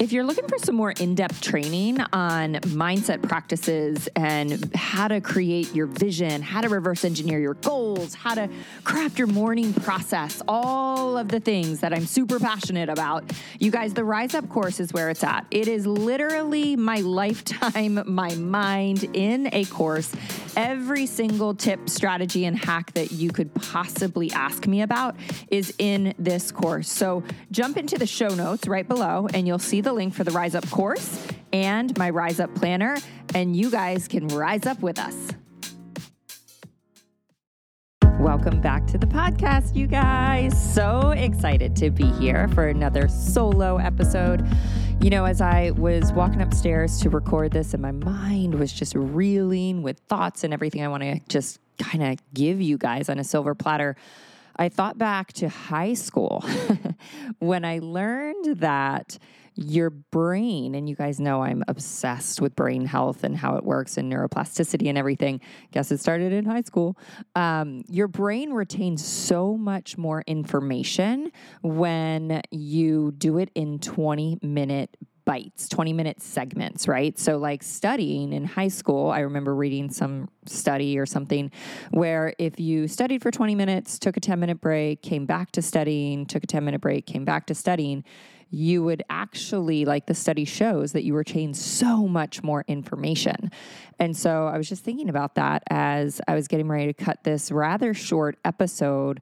If you're looking for some more in depth training on mindset practices and how to create your vision, how to reverse engineer your goals, how to craft your morning process, all of the things that I'm super passionate about, you guys, the Rise Up course is where it's at. It is literally my lifetime, my mind in a course. Every single tip, strategy, and hack that you could possibly ask me about is in this course. So jump into the show notes right below and you'll see the link for the Rise Up course and my Rise Up planner, and you guys can rise up with us. Welcome back to the podcast, you guys. So excited to be here for another solo episode. You know, as I was walking upstairs to record this, and my mind was just reeling with thoughts and everything I want to just kind of give you guys on a silver platter. I thought back to high school when I learned that your brain, and you guys know I'm obsessed with brain health and how it works and neuroplasticity and everything. Guess it started in high school. Um, your brain retains so much more information when you do it in 20 minute bites, 20 minute segments, right? So, like studying in high school, I remember reading some study or something where if you studied for 20 minutes, took a 10 minute break, came back to studying, took a 10 minute break, came back to studying, you would actually, like the study shows, that you retain so much more information. And so I was just thinking about that as I was getting ready to cut this rather short episode.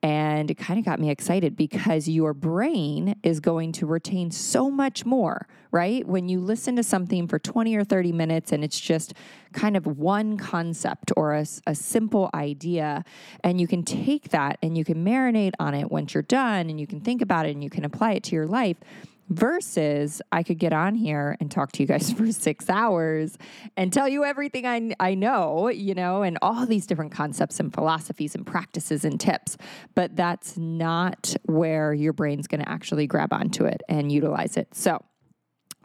And it kind of got me excited because your brain is going to retain so much more, right? When you listen to something for 20 or 30 minutes and it's just kind of one concept or a, a simple idea, and you can take that and you can marinate on it once you're done and you can think about it and you can apply it to your life versus I could get on here and talk to you guys for six hours and tell you everything I, I know, you know, and all these different concepts and philosophies and practices and tips. But that's not where your brain's going to actually grab onto it and utilize it. So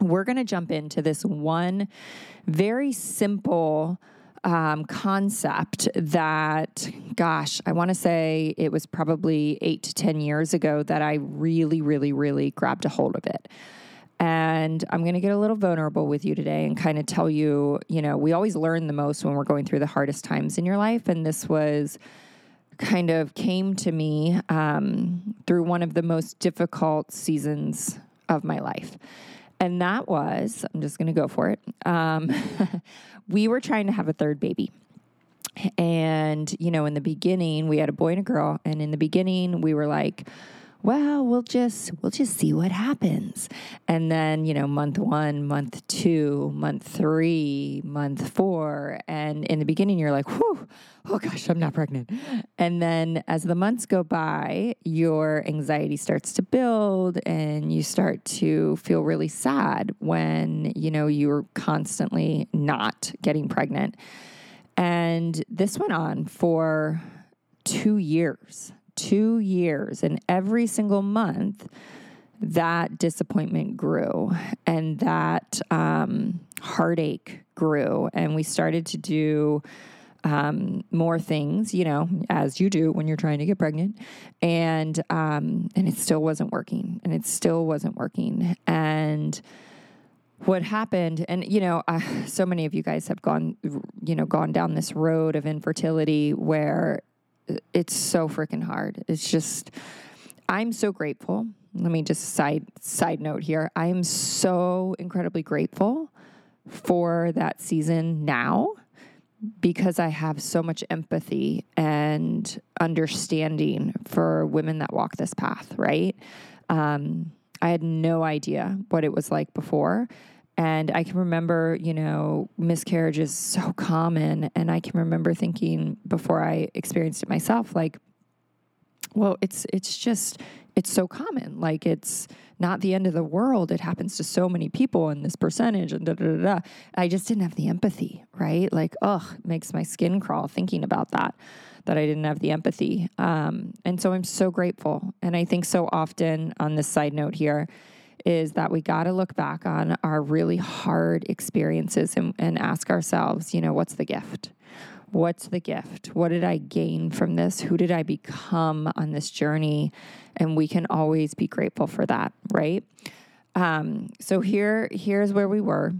we're going to jump into this one very simple um, concept that, gosh, I want to say it was probably eight to 10 years ago that I really, really, really grabbed a hold of it. And I'm going to get a little vulnerable with you today and kind of tell you, you know, we always learn the most when we're going through the hardest times in your life. And this was kind of came to me um, through one of the most difficult seasons of my life. And that was, I'm just going to go for it. Um, we were trying to have a third baby. And, you know, in the beginning, we had a boy and a girl. And in the beginning, we were like, well, we'll just we'll just see what happens. And then, you know, month 1, month 2, month 3, month 4, and in the beginning you're like, "Whew, oh gosh, I'm not pregnant." And then as the months go by, your anxiety starts to build and you start to feel really sad when, you know, you're constantly not getting pregnant. And this went on for 2 years two years, and every single month, that disappointment grew and that um, heartache grew. And we started to do um, more things, you know, as you do when you're trying to get pregnant, and um, and it still wasn't working, and it still wasn't working, and what happened and you know uh, so many of you guys have gone you know gone down this road of infertility where it's so freaking hard. It's just I'm so grateful. Let me just side side note here. I am so incredibly grateful for that season now because I have so much empathy and understanding for women that walk this path, right? Um, I had no idea what it was like before. And I can remember, you know, miscarriage is so common. And I can remember thinking before I experienced it myself, like, well, it's it's just it's so common. Like it's not the end of the world. It happens to so many people in this percentage and da da da. da. I just didn't have the empathy, right? Like, ugh, makes my skin crawl thinking about that. That I didn't have the empathy. Um, and so I'm so grateful. And I think so often on this side note here, is that we got to look back on our really hard experiences and, and ask ourselves, you know, what's the gift? What's the gift? What did I gain from this? Who did I become on this journey? And we can always be grateful for that, right? um, so here, here's where we were,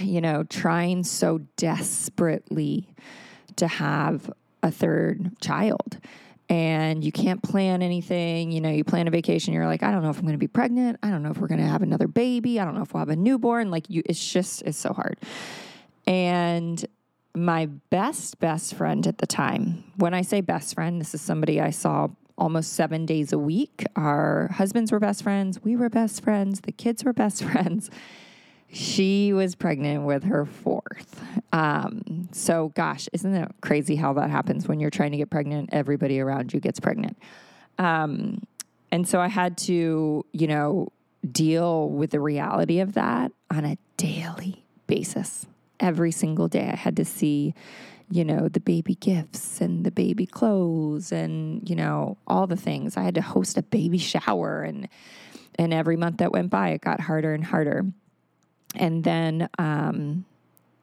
you know, trying so desperately to have a third child. And you can't plan anything. You know, you plan a vacation, you're like, I don't know if I'm going to be pregnant. I don't know if we're going to have another baby. I don't know if we'll have a newborn. Like, you, it's just, it's so hard. And my best, best friend at the time, when I say best friend, this is somebody I saw almost seven days a week. Our husbands were best friends. We were best friends. The kids were best friends. She was pregnant with her fourth. Um, so, gosh, isn't it crazy how that happens when you're trying to get pregnant? Everybody around you gets pregnant. Um, and so I had to, you know, deal with the reality of that on a daily basis. Every single day, I had to see you know, the baby gifts and the baby clothes and, you know, all the things. I had to host a baby shower and and every month that went by it got harder and harder. And then um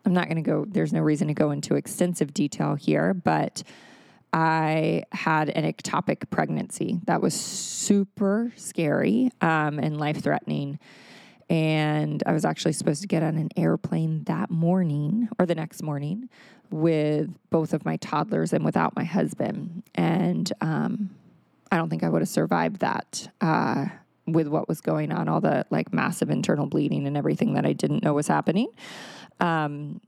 I'm not going to go there's no reason to go into extensive detail here, but I had an ectopic pregnancy that was super scary um, and life threatening. And I was actually supposed to get on an airplane that morning or the next morning with both of my toddlers and without my husband. And um, I don't think I would have survived that uh, with what was going on, all the like massive internal bleeding and everything that I didn't know was happening. Um,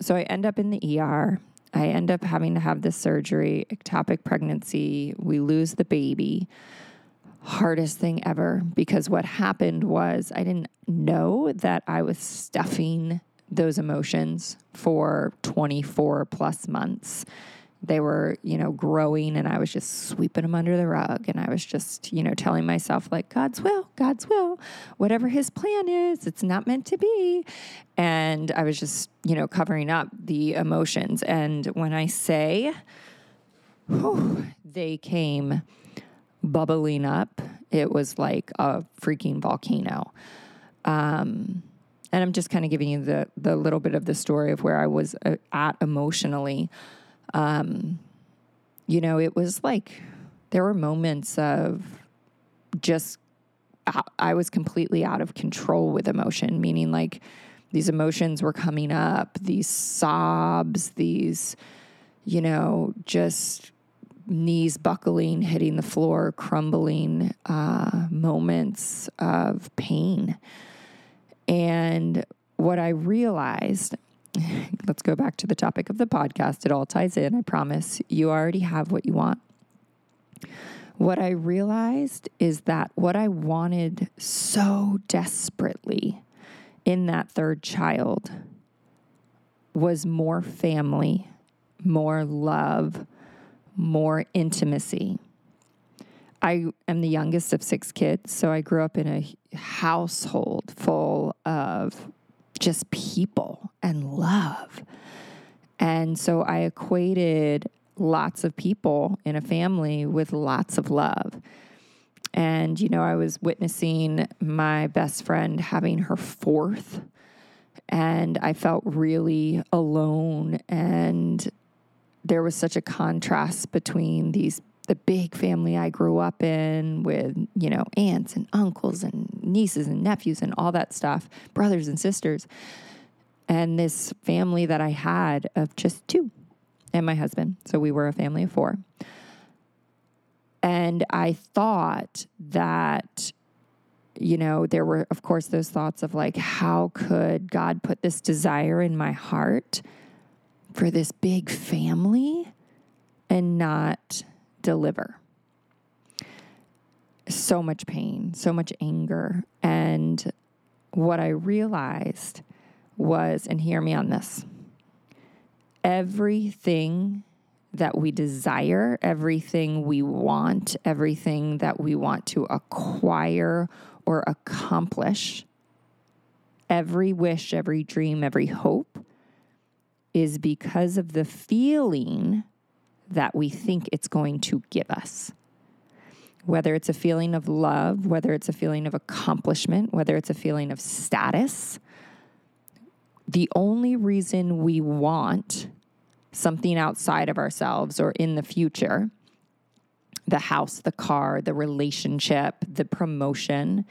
so I end up in the ER. I end up having to have this surgery, ectopic pregnancy. We lose the baby hardest thing ever because what happened was I didn't know that I was stuffing those emotions for 24 plus months. They were, you know, growing and I was just sweeping them under the rug. And I was just, you know, telling myself, like, God's will, God's will, whatever his plan is, it's not meant to be. And I was just, you know, covering up the emotions. And when I say, whew, they came bubbling up. It was like a freaking volcano. Um, and I'm just kind of giving you the the little bit of the story of where I was uh, at emotionally. Um, you know, it was like there were moments of just I was completely out of control with emotion, meaning like these emotions were coming up, these sobs, these, you know, just knees buckling, hitting the floor, crumbling uh, moments of pain. And what I realized, let's go back to the topic of the podcast. It all ties in. I promise you already have what you want. What I realized is that what I wanted so desperately in that third child was more family, more love, more intimacy. I am the youngest of six kids, so I grew up in a household full of just people and love. And so I equated lots of people in a family with lots of love. And, you know, I was witnessing my best friend having her fourth, and I felt really alone and there was such a contrast between these the big family I grew up in with, you know, aunts and uncles and nieces and nephews and all that stuff, brothers and sisters, and this family that I had of just two and my husband. So we were a family of four. And I thought that, you know, there were, of course, those thoughts of like, how could God put this desire in my heart? for this big family and not deliver. So much pain, so much anger. And what I realized was, and hear me on this everything that we desire, everything we want, everything that we want to acquire or accomplish, every wish, every dream, every hope is because of the feeling that we think it's going to give us. Whether it's a feeling of love, whether it's a feeling of accomplishment, whether it's a feeling of status, the only reason we want something outside of ourselves or in the future the house, the car, the relationship, the promotion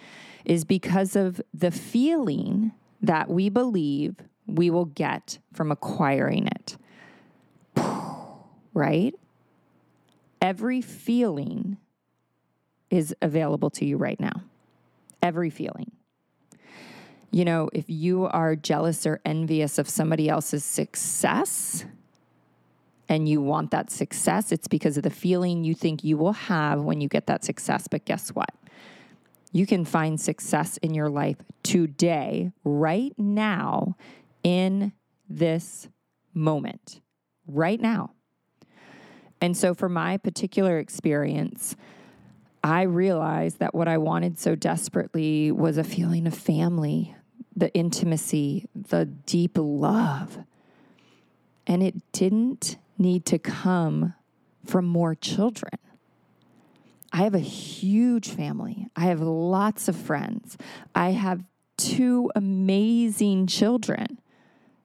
is because of the feeling that we believe we will get from acquiring it. Right? Every feeling is available to you right now. Every feeling. You know, if you are jealous or envious of somebody else's success and you want that success, it's because of the feeling you think you will have when you get that success. But guess what? You can find success in your life today, right now, in this moment, right now. And so, for my particular experience, I realized that what I wanted so desperately was a feeling of family, the intimacy, the deep love. And it didn't need to come from more children. I have a huge family. I have lots of friends. I have two amazing children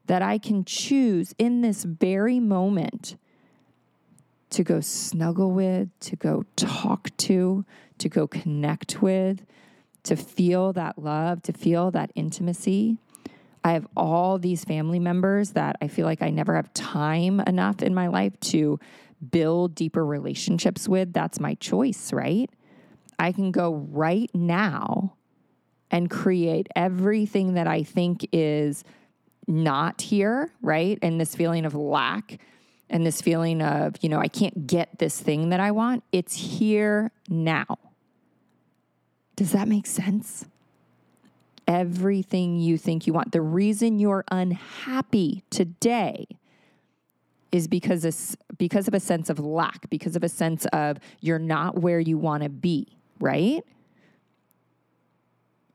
that I can choose in this very moment to go snuggle with, to go talk to, to go connect with, to feel that love, to feel that intimacy. I have all these family members that I feel like I never have time enough in my life to build deeper relationships with. That's my choice, right? I can go right now and create everything that I think is not here, right? And this feeling of lack and this feeling of, you know, I can't get this thing that I want. It's here now. Does that make sense? Everything you think you want. The reason you're unhappy today is because of, because of a sense of lack, because of a sense of you're not where you want to be, right?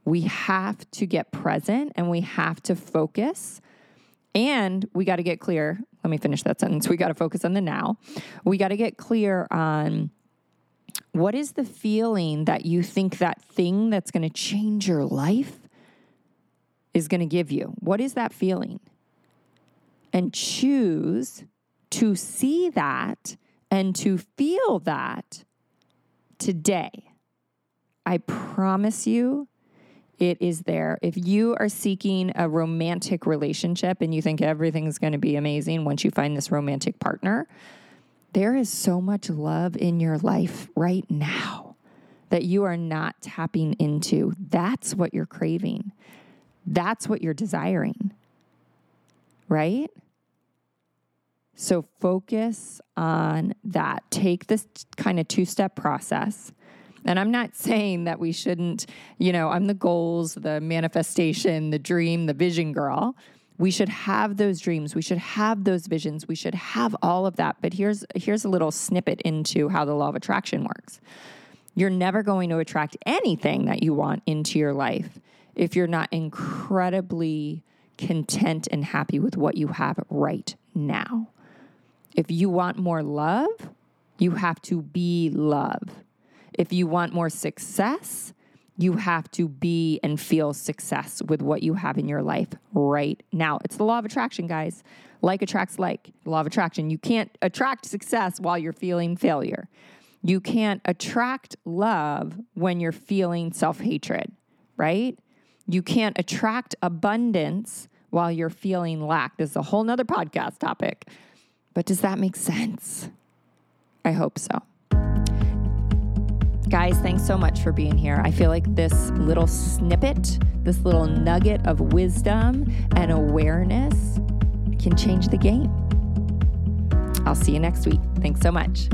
We have to get present and we have to focus and we got to get clear. Let me finish that sentence. We got to focus on the now. We got to get clear on what is the feeling that you think that thing that's going to change your life is going to give you? What is that feeling? And choose to see that and to feel that today. I promise you, it is there. If you are seeking a romantic relationship and you think everything's going to be amazing once you find this romantic partner, there is so much love in your life right now that you are not tapping into. That's what you're craving. That's what you're desiring. Right? So focus on that. Take this kind of two step process and I'm not saying that we shouldn't, you know, I'm the goals, the manifestation, the dream, the vision girl. We should have those dreams. We should have those visions. We should have all of that. But here's here's a little snippet into how the law of attraction works. You're never going to attract anything that you want into your life if you're not incredibly content and happy with what you have right now. If you want more love, you have to be love. If you want more success, you have to be and feel success with what you have in your life right now. It's the law of attraction, guys. Like attracts like. Law of attraction. You can't attract success while you're feeling failure. You can't attract love when you're feeling self hatred, right? You can't attract abundance while you're feeling lack. This is a whole nother podcast topic. But does that make sense? I hope so. Guys, thanks so much for being here. I feel like this little snippet, this little nugget of wisdom and awareness can change the game. I'll see you next week. Thanks so much.